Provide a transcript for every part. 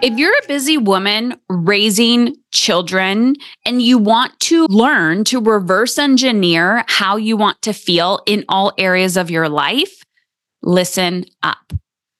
If you're a busy woman raising children and you want to learn to reverse engineer how you want to feel in all areas of your life, listen up.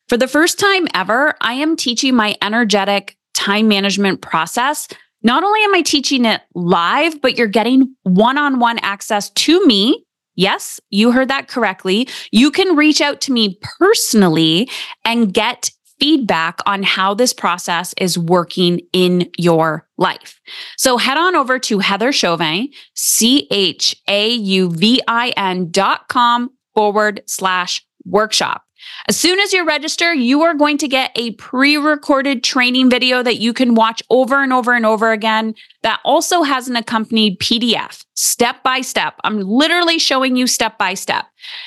For the first time ever, I am teaching my energetic time management process. Not only am I teaching it live, but you're getting one on one access to me. Yes, you heard that correctly. You can reach out to me personally and get feedback on how this process is working in your life. So head on over to Heather Chauvin, C H A U V I N dot com forward slash workshop. As soon as you register, you are going to get a pre recorded training video that you can watch over and over and over again. That also has an accompanied PDF, step by step. I'm literally showing you step by step.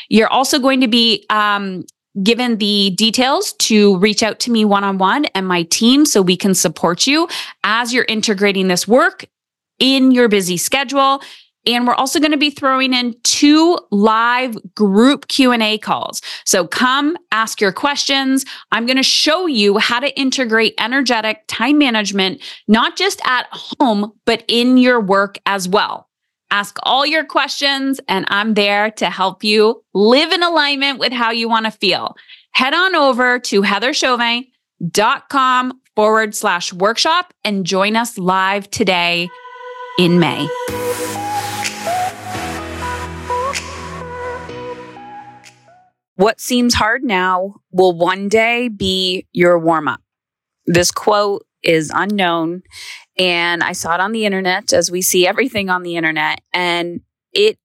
You're also going to be um, given the details to reach out to me one on one and my team so we can support you as you're integrating this work in your busy schedule. And we're also going to be throwing in two live group Q&A calls. So come ask your questions. I'm going to show you how to integrate energetic time management, not just at home, but in your work as well. Ask all your questions, and I'm there to help you live in alignment with how you want to feel. Head on over to heatherchauvin.com forward slash workshop and join us live today in May. What seems hard now will one day be your warm up. This quote is unknown and I saw it on the internet as we see everything on the internet. And it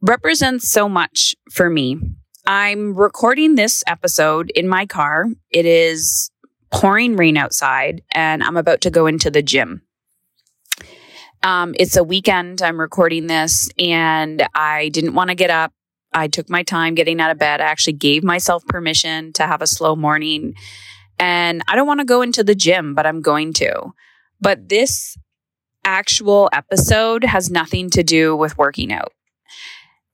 represents so much for me. I'm recording this episode in my car. It is pouring rain outside, and I'm about to go into the gym. Um, it's a weekend. I'm recording this, and I didn't want to get up. I took my time getting out of bed. I actually gave myself permission to have a slow morning. And I don't want to go into the gym, but I'm going to. But this actual episode has nothing to do with working out.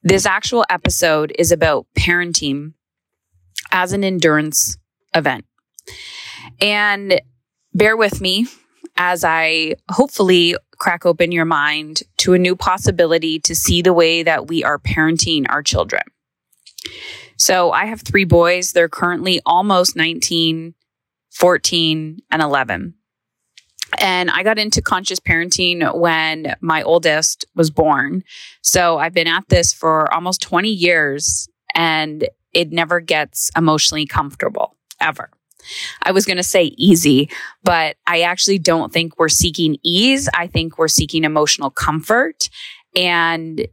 This actual episode is about parenting as an endurance event. And bear with me as I hopefully crack open your mind to a new possibility to see the way that we are parenting our children. So I have three boys. They're currently almost 19, 14, and 11. And I got into conscious parenting when my oldest was born. So I've been at this for almost 20 years and it never gets emotionally comfortable ever. I was going to say easy, but I actually don't think we're seeking ease. I think we're seeking emotional comfort. And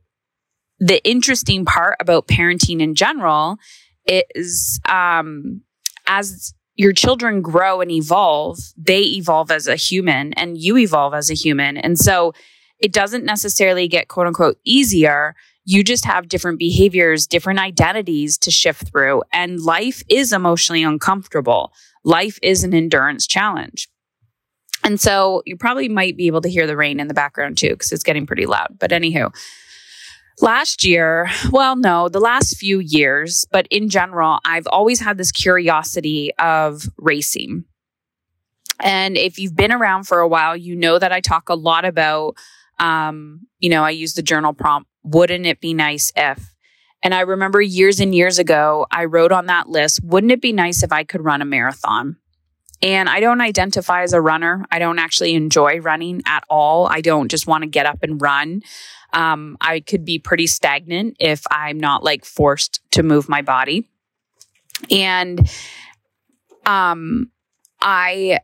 the interesting part about parenting in general is um, as your children grow and evolve, they evolve as a human and you evolve as a human. And so it doesn't necessarily get quote unquote easier. You just have different behaviors, different identities to shift through. And life is emotionally uncomfortable. Life is an endurance challenge. And so you probably might be able to hear the rain in the background too, because it's getting pretty loud. But anywho, Last year, well, no, the last few years, but in general, I've always had this curiosity of racing. And if you've been around for a while, you know that I talk a lot about, um, you know, I use the journal prompt, wouldn't it be nice if? And I remember years and years ago, I wrote on that list, wouldn't it be nice if I could run a marathon? And I don't identify as a runner. I don't actually enjoy running at all. I don't just want to get up and run. Um, I could be pretty stagnant if I'm not like forced to move my body. And um, I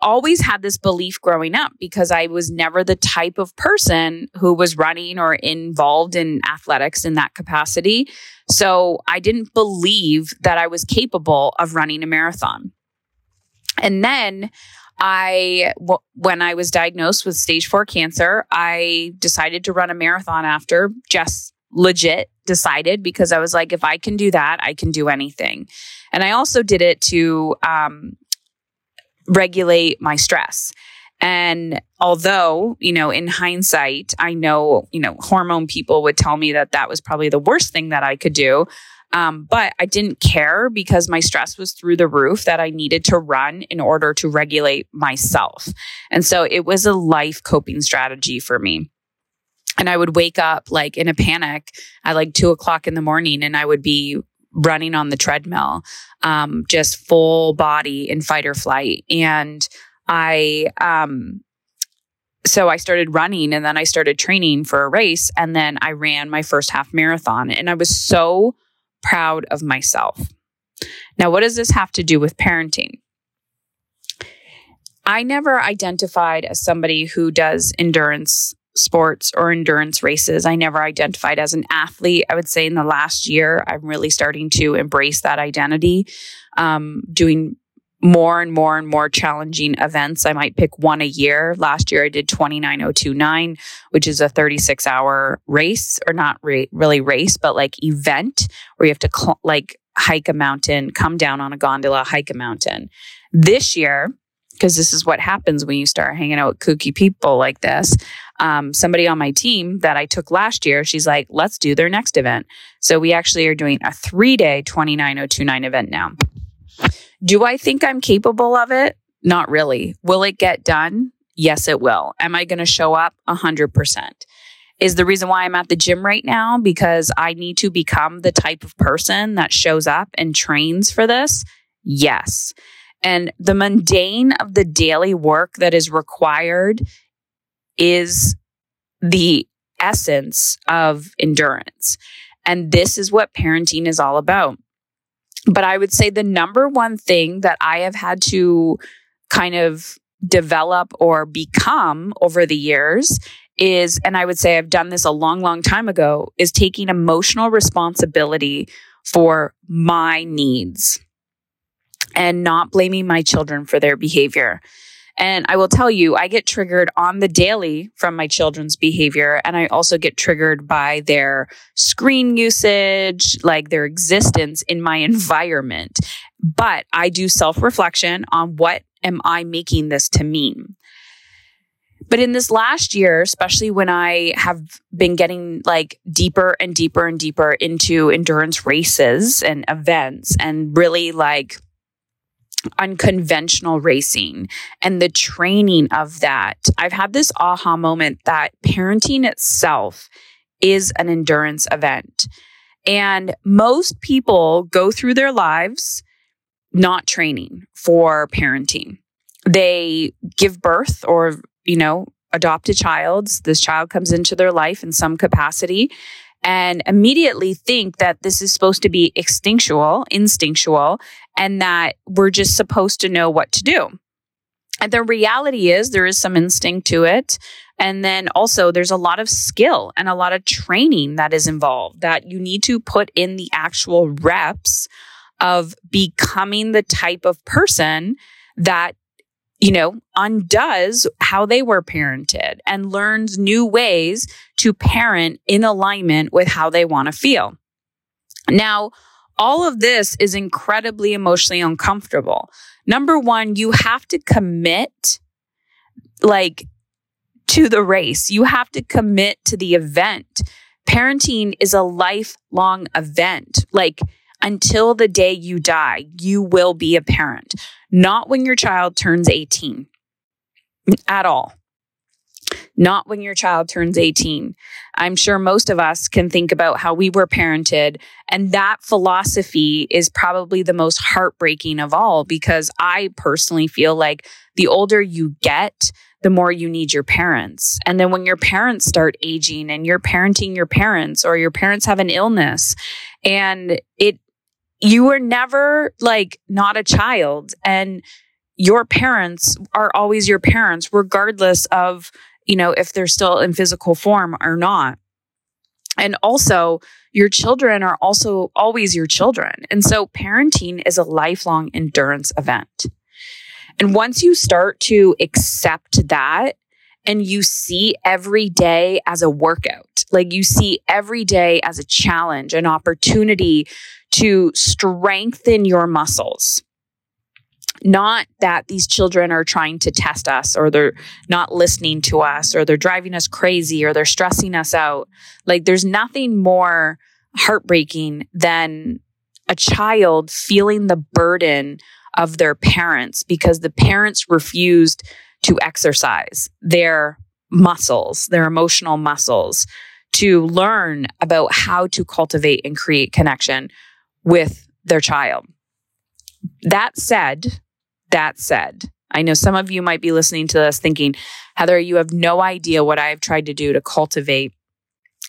always had this belief growing up because I was never the type of person who was running or involved in athletics in that capacity. So I didn't believe that I was capable of running a marathon. And then I, w- when I was diagnosed with stage four cancer, I decided to run a marathon after just legit decided because I was like, if I can do that, I can do anything. And I also did it to um, regulate my stress. And although, you know, in hindsight, I know, you know, hormone people would tell me that that was probably the worst thing that I could do. Um, but I didn't care because my stress was through the roof that I needed to run in order to regulate myself. And so it was a life coping strategy for me. And I would wake up like in a panic at like two o'clock in the morning and I would be running on the treadmill, um, just full body in fight or flight. And I, um, so I started running and then I started training for a race and then I ran my first half marathon and I was so proud of myself. Now, what does this have to do with parenting? I never identified as somebody who does endurance sports or endurance races. I never identified as an athlete. I would say in the last year, I'm really starting to embrace that identity, um, doing more and more and more challenging events. I might pick one a year. Last year I did 29029, which is a 36 hour race or not re- really race, but like event where you have to cl- like hike a mountain, come down on a gondola, hike a mountain. This year, because this is what happens when you start hanging out with kooky people like this. Um, somebody on my team that I took last year, she's like, let's do their next event. So we actually are doing a three day 29029 event now. Do I think I'm capable of it? Not really. Will it get done? Yes, it will. Am I going to show up? 100%. Is the reason why I'm at the gym right now because I need to become the type of person that shows up and trains for this? Yes. And the mundane of the daily work that is required is the essence of endurance. And this is what parenting is all about. But I would say the number one thing that I have had to kind of develop or become over the years is, and I would say I've done this a long, long time ago, is taking emotional responsibility for my needs and not blaming my children for their behavior. And I will tell you, I get triggered on the daily from my children's behavior. And I also get triggered by their screen usage, like their existence in my environment. But I do self reflection on what am I making this to mean? But in this last year, especially when I have been getting like deeper and deeper and deeper into endurance races and events and really like unconventional racing and the training of that, I've had this aha moment that parenting itself is an endurance event. And most people go through their lives not training for parenting. They give birth or, you know, adopt a child. This child comes into their life in some capacity and immediately think that this is supposed to be instinctual, instinctual, and that we're just supposed to know what to do. And the reality is there is some instinct to it. And then also there's a lot of skill and a lot of training that is involved that you need to put in the actual reps of becoming the type of person that you know, undoes how they were parented and learns new ways to parent in alignment with how they want to feel. Now, all of this is incredibly emotionally uncomfortable. Number one, you have to commit like to the race. You have to commit to the event. Parenting is a lifelong event. Like until the day you die, you will be a parent, not when your child turns 18 at all. Not when your child turns 18. I'm sure most of us can think about how we were parented. And that philosophy is probably the most heartbreaking of all because I personally feel like the older you get, the more you need your parents. And then when your parents start aging and you're parenting your parents or your parents have an illness and it you were never like not a child and your parents are always your parents regardless of you know if they're still in physical form or not and also your children are also always your children and so parenting is a lifelong endurance event and once you start to accept that and you see every day as a workout like you see every day as a challenge an opportunity to strengthen your muscles. Not that these children are trying to test us or they're not listening to us or they're driving us crazy or they're stressing us out. Like there's nothing more heartbreaking than a child feeling the burden of their parents because the parents refused to exercise their muscles, their emotional muscles, to learn about how to cultivate and create connection with their child. That said, that said, I know some of you might be listening to this thinking, Heather, you have no idea what I've tried to do to cultivate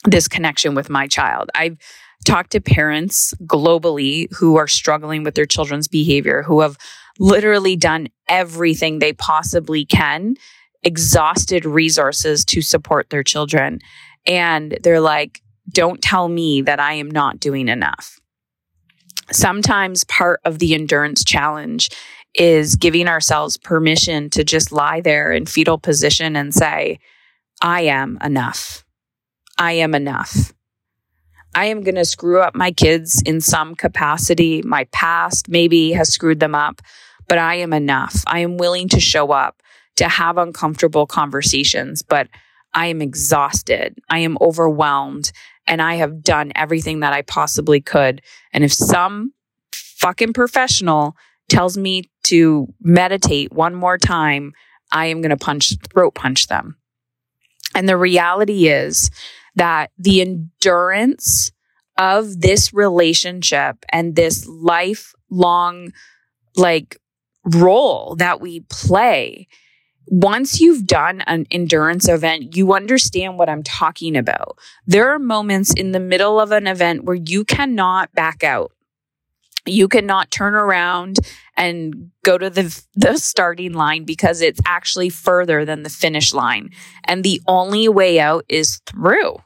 this connection with my child. I've talked to parents globally who are struggling with their children's behavior, who have literally done everything they possibly can, exhausted resources to support their children. And they're like, don't tell me that I am not doing enough. Sometimes part of the endurance challenge is giving ourselves permission to just lie there in fetal position and say, I am enough. I am enough. I am going to screw up my kids in some capacity. My past maybe has screwed them up, but I am enough. I am willing to show up, to have uncomfortable conversations, but I am exhausted. I am overwhelmed and I have done everything that I possibly could. And if some fucking professional tells me to meditate one more time, I am going to punch, throat punch them. And the reality is that the endurance of this relationship and this lifelong, like, role that we play once you've done an endurance event, you understand what I'm talking about. There are moments in the middle of an event where you cannot back out. You cannot turn around and go to the, the starting line because it's actually further than the finish line. And the only way out is through.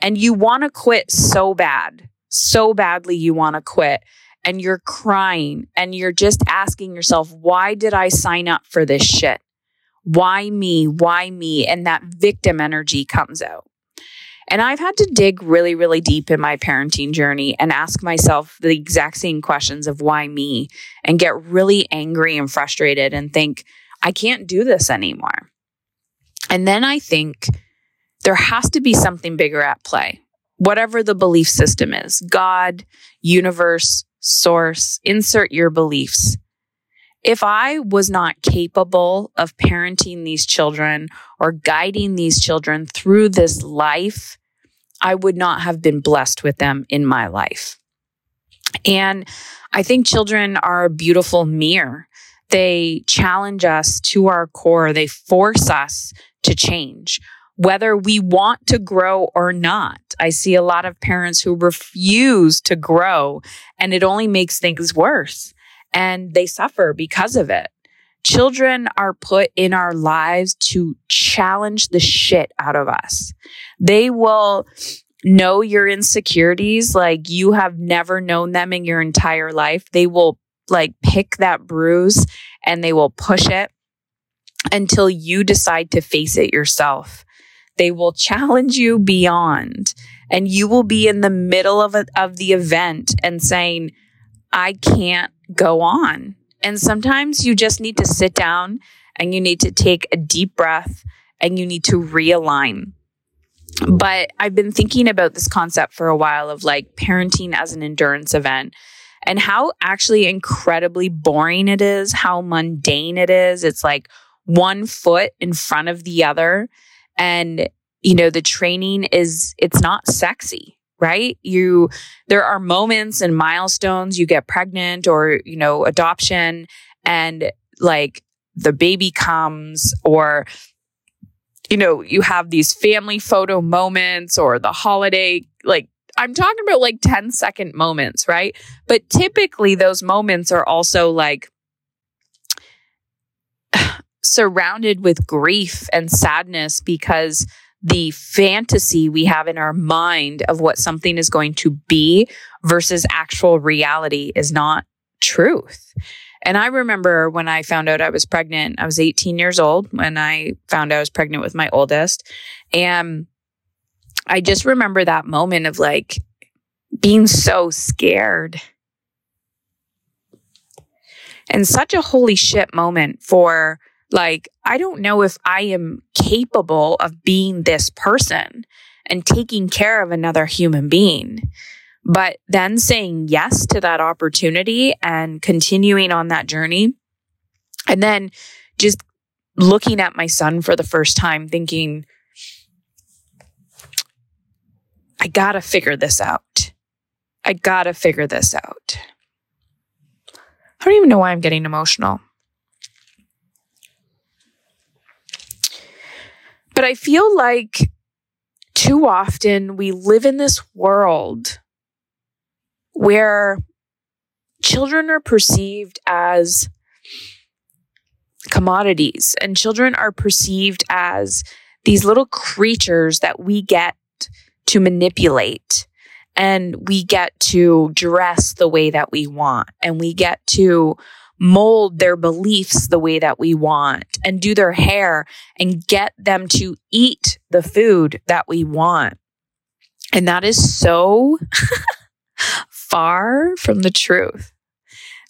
And you want to quit so bad, so badly you want to quit. And you're crying and you're just asking yourself, why did I sign up for this shit? Why me? Why me? And that victim energy comes out. And I've had to dig really, really deep in my parenting journey and ask myself the exact same questions of why me and get really angry and frustrated and think, I can't do this anymore. And then I think there has to be something bigger at play, whatever the belief system is God, universe, source, insert your beliefs. If I was not capable of parenting these children or guiding these children through this life, I would not have been blessed with them in my life. And I think children are a beautiful mirror. They challenge us to our core. They force us to change, whether we want to grow or not. I see a lot of parents who refuse to grow and it only makes things worse and they suffer because of it. Children are put in our lives to challenge the shit out of us. They will know your insecurities like you have never known them in your entire life. They will like pick that bruise and they will push it until you decide to face it yourself. They will challenge you beyond and you will be in the middle of, a, of the event and saying, I can't go on. And sometimes you just need to sit down and you need to take a deep breath and you need to realign. But I've been thinking about this concept for a while of like parenting as an endurance event and how actually incredibly boring it is, how mundane it is. It's like one foot in front of the other. And, you know, the training is, it's not sexy right? You, there are moments and milestones you get pregnant or, you know, adoption and like the baby comes or, you know, you have these family photo moments or the holiday, like I'm talking about like 10 second moments, right? But typically those moments are also like surrounded with grief and sadness because the fantasy we have in our mind of what something is going to be versus actual reality is not truth. And I remember when I found out I was pregnant, I was 18 years old when I found I was pregnant with my oldest. And I just remember that moment of like being so scared. And such a holy shit moment for like, I don't know if I am capable of being this person and taking care of another human being. But then saying yes to that opportunity and continuing on that journey. And then just looking at my son for the first time, thinking, I gotta figure this out. I gotta figure this out. I don't even know why I'm getting emotional. But I feel like too often we live in this world where children are perceived as commodities and children are perceived as these little creatures that we get to manipulate and we get to dress the way that we want and we get to mold their beliefs the way that we want and do their hair and get them to eat the food that we want. And that is so far from the truth.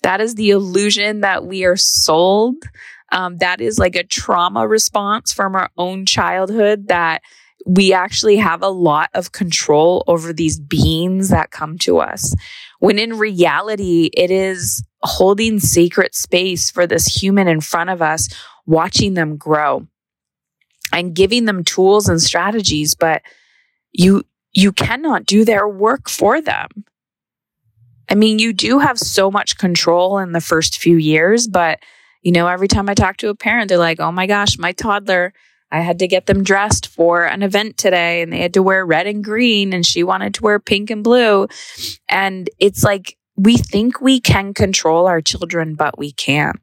That is the illusion that we are sold. Um, that is like a trauma response from our own childhood that we actually have a lot of control over these beings that come to us. When in reality, it is holding sacred space for this human in front of us, watching them grow and giving them tools and strategies, but you, you cannot do their work for them. I mean, you do have so much control in the first few years, but you know, every time I talk to a parent, they're like, oh my gosh, my toddler, I had to get them dressed for an event today and they had to wear red and green and she wanted to wear pink and blue. And it's like we think we can control our children, but we can't.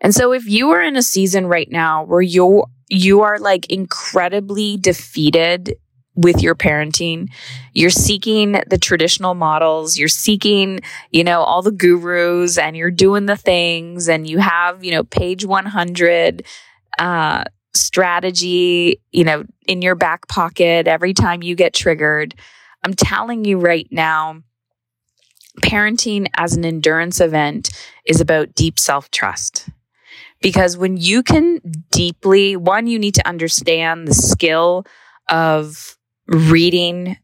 And so if you are in a season right now where you you are like incredibly defeated with your parenting. You're seeking the traditional models. You're seeking, you know, all the gurus and you're doing the things and you have, you know, page 100 uh, strategy, you know, in your back pocket every time you get triggered. I'm telling you right now, parenting as an endurance event is about deep self trust. Because when you can deeply, one, you need to understand the skill of reading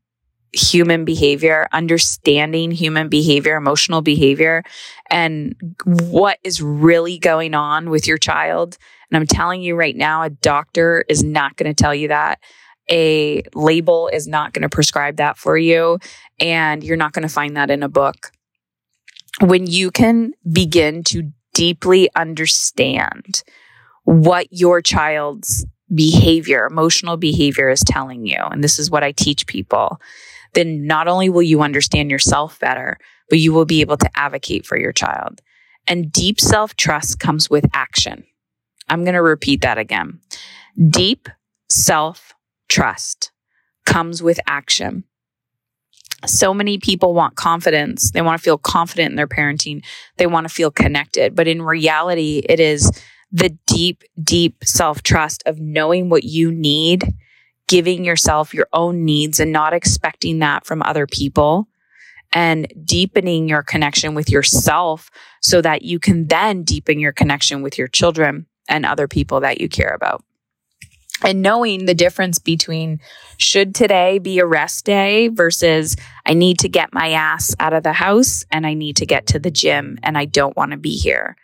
human behavior, understanding human behavior, emotional behavior, and what is really going on with your child. And I'm telling you right now, a doctor is not going to tell you that. A label is not going to prescribe that for you. And you're not going to find that in a book. When you can begin to deeply understand what your child's behavior, emotional behavior is telling you, and this is what I teach people, then not only will you understand yourself better, but you will be able to advocate for your child. And deep self trust comes with action. I'm going to repeat that again. Deep self trust comes with action. So many people want confidence. They want to feel confident in their parenting. They want to feel connected. But in reality, it is the deep, deep self trust of knowing what you need, giving yourself your own needs and not expecting that from other people and deepening your connection with yourself so that you can then deepen your connection with your children and other people that you care about. And knowing the difference between should today be a rest day versus I need to get my ass out of the house and I need to get to the gym and I don't want to be here.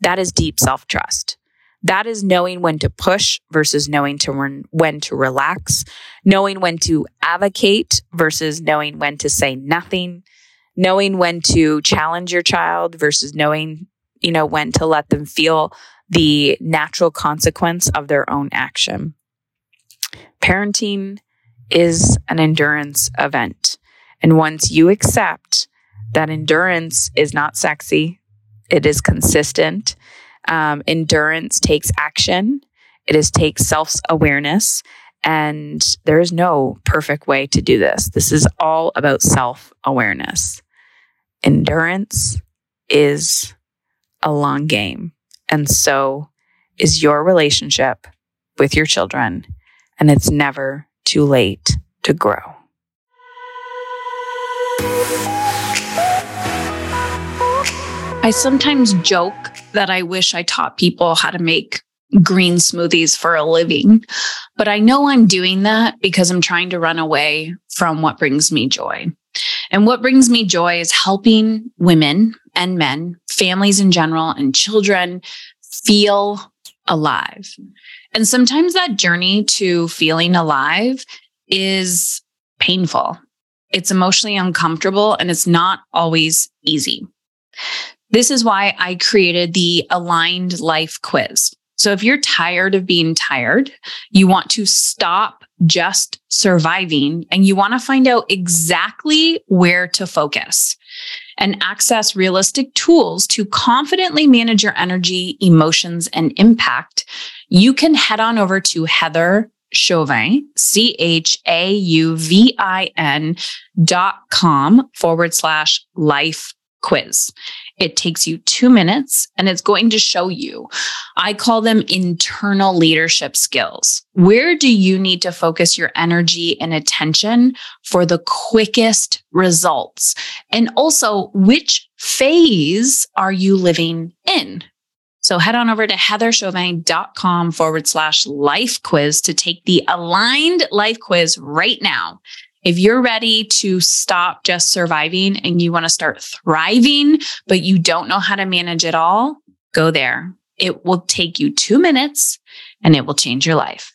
That is deep self trust. That is knowing when to push versus knowing to re- when to relax, knowing when to advocate versus knowing when to say nothing, knowing when to challenge your child versus knowing, you know, when to let them feel the natural consequence of their own action. Parenting is an endurance event. And once you accept that endurance is not sexy, it is consistent. Um, endurance takes action. It is takes self awareness. And there is no perfect way to do this. This is all about self awareness. Endurance is a long game. And so is your relationship with your children. And it's never too late to grow. I sometimes joke that I wish I taught people how to make green smoothies for a living, but I know I'm doing that because I'm trying to run away from what brings me joy. And what brings me joy is helping women and men, families in general, and children feel alive. And sometimes that journey to feeling alive is painful. It's emotionally uncomfortable and it's not always easy. This is why I created the Aligned Life Quiz. So if you're tired of being tired, you want to stop just surviving and you want to find out exactly where to focus and access realistic tools to confidently manage your energy, emotions, and impact, you can head on over to Heather Chauvin, C H A U V I N dot com forward slash life quiz. It takes you two minutes and it's going to show you, I call them internal leadership skills. Where do you need to focus your energy and attention for the quickest results? And also, which phase are you living in? So head on over to heatherchauvin.com forward slash life quiz to take the aligned life quiz right now. If you're ready to stop just surviving and you want to start thriving, but you don't know how to manage it all, go there. It will take you two minutes and it will change your life.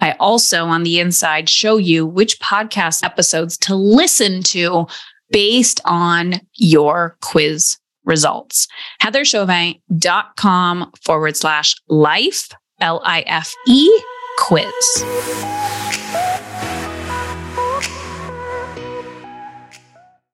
I also on the inside show you which podcast episodes to listen to based on your quiz results. HeatherChauvin.com forward slash life, L I F E quiz.